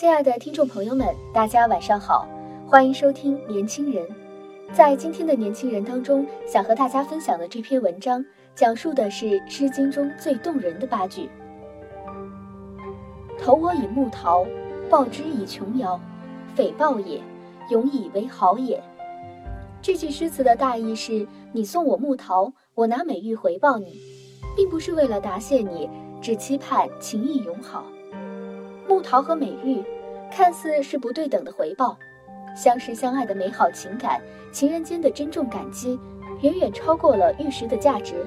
亲爱的听众朋友们，大家晚上好，欢迎收听《年轻人》。在今天的年轻人当中，想和大家分享的这篇文章，讲述的是《诗经》中最动人的八句：“投我以木桃，报之以琼瑶，匪报也，永以为好也。”这句诗词的大意是：你送我木桃，我拿美玉回报你，并不是为了答谢你，只期盼情谊永好。木桃和美玉，看似是不对等的回报，相识相爱的美好情感，情人间的珍重感激，远远超过了玉石的价值，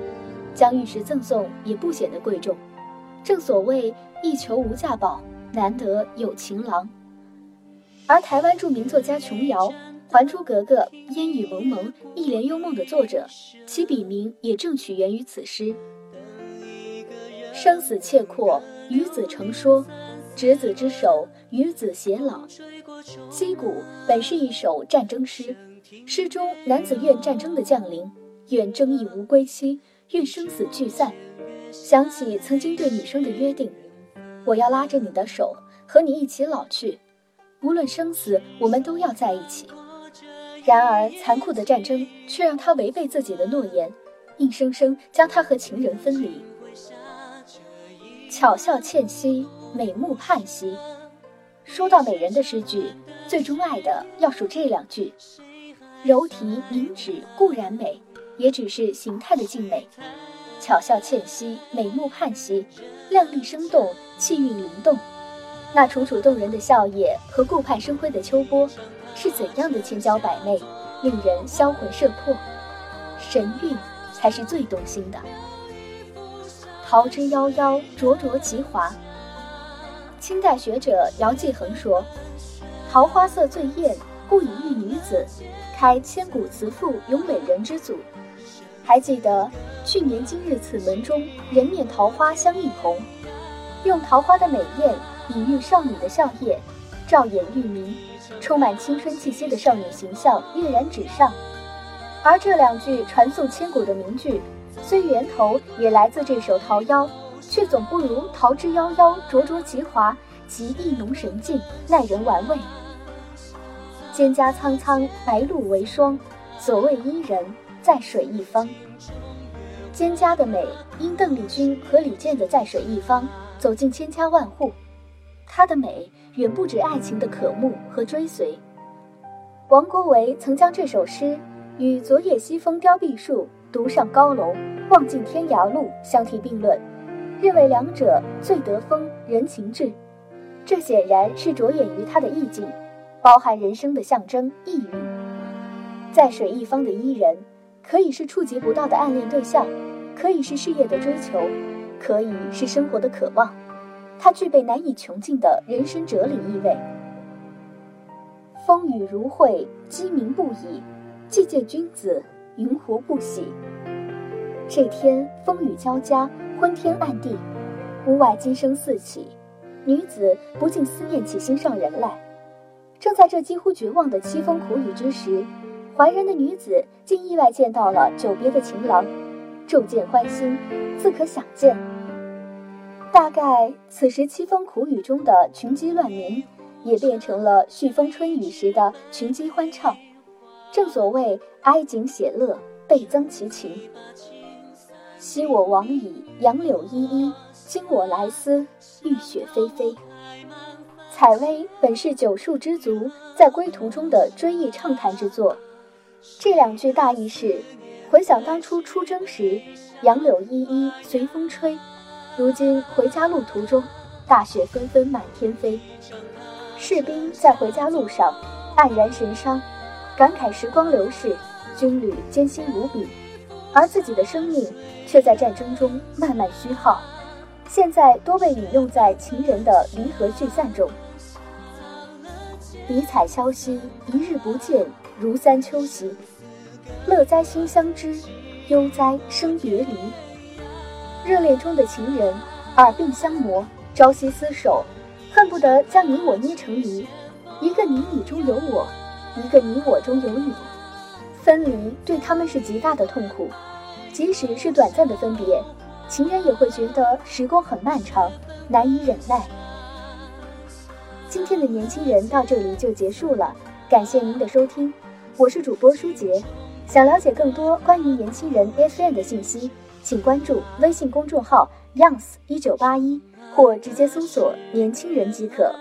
将玉石赠送也不显得贵重。正所谓一求无价宝，难得有情郎。而台湾著名作家琼瑶，《还珠格格》烟雨蒙蒙，一帘幽梦的作者，其笔名也正取源于此诗。生死契阔，与子成说。执子之手，与子偕老。击鼓本是一首战争诗，诗中男子愿战争的降临，愿争义无归期，愿生死聚散。想起曾经对女生的约定，我要拉着你的手，和你一起老去，无论生死，我们都要在一起。然而残酷的战争却让他违背自己的诺言，硬生生将他和情人分离。巧笑倩兮。美目盼兮。说到美人的诗句，最钟爱的要数这两句：柔题凝脂固然美，也只是形态的静美；巧笑倩兮，美目盼兮，靓丽生动，气韵灵动。那楚楚动人的笑靥和顾盼生辉的秋波，是怎样的千娇百媚，令人销魂摄魄。神韵才是最动心的。桃之夭夭，灼灼其华。清代学者姚继恒说：“桃花色最艳，故以喻女子，开千古词赋咏美人之祖。”还记得去年今日此门中，人面桃花相映红，用桃花的美艳比喻少女的笑靥，照眼欲明，充满青春气息的少女形象跃然纸上。而这两句传颂千古的名句，虽源头也来自这首《桃夭》。却总不如“桃之夭夭，灼灼其华”其意浓神静，耐人玩味。蒹葭苍苍，白露为霜。所谓伊人，在水一方。蒹葭的美，因邓丽君和李健的《在水一方》走进千家万户。它的美，远不止爱情的渴慕和追随。王国维曾将这首诗与“昨夜西风凋碧树，独上高楼，望尽天涯路”相提并论。认为两者最得风人情志，这显然是着眼于他的意境，包含人生的象征意蕴。在水一方的伊人，可以是触及不到的暗恋对象，可以是事业的追求，可以是生活的渴望。它具备难以穷尽的人生哲理意味。风雨如晦，鸡鸣不已，既见君子，云胡不喜？这天风雨交加。昏天暗地，屋外金声四起，女子不禁思念起心上人来。正在这几乎绝望的凄风苦雨之时，怀人的女子竟意外见到了久别的情郎，骤见欢心，自可想见。大概此时凄风苦雨中的群鸡乱鸣，也变成了煦风春雨时的群鸡欢唱。正所谓哀景写乐，倍增其情。昔我往矣，杨柳依依；今我来思，雨雪霏霏。采薇本是九树之族在归途中的追忆畅谈之作。这两句大意是：回想当初出征时，杨柳依依随风吹；如今回家路途中，大雪纷纷满天飞。士兵在回家路上黯然神伤，感慨时光流逝，军旅艰辛无比。而自己的生命却在战争中慢慢虚耗，现在多被引用在情人的离合聚散中。比彩消息，一日不见，如三秋兮。乐哉心相知，忧哉生别离。热恋中的情人，耳鬓相磨，朝夕厮守，恨不得将你我捏成泥。一个你你中有我，一个你我中有你。分离对他们是极大的痛苦，即使是短暂的分别，情人也会觉得时光很漫长，难以忍耐。今天的年轻人到这里就结束了，感谢您的收听，我是主播舒杰。想了解更多关于年轻人 FM 的信息，请关注微信公众号 youngs 一九八一，或直接搜索“年轻人”即可。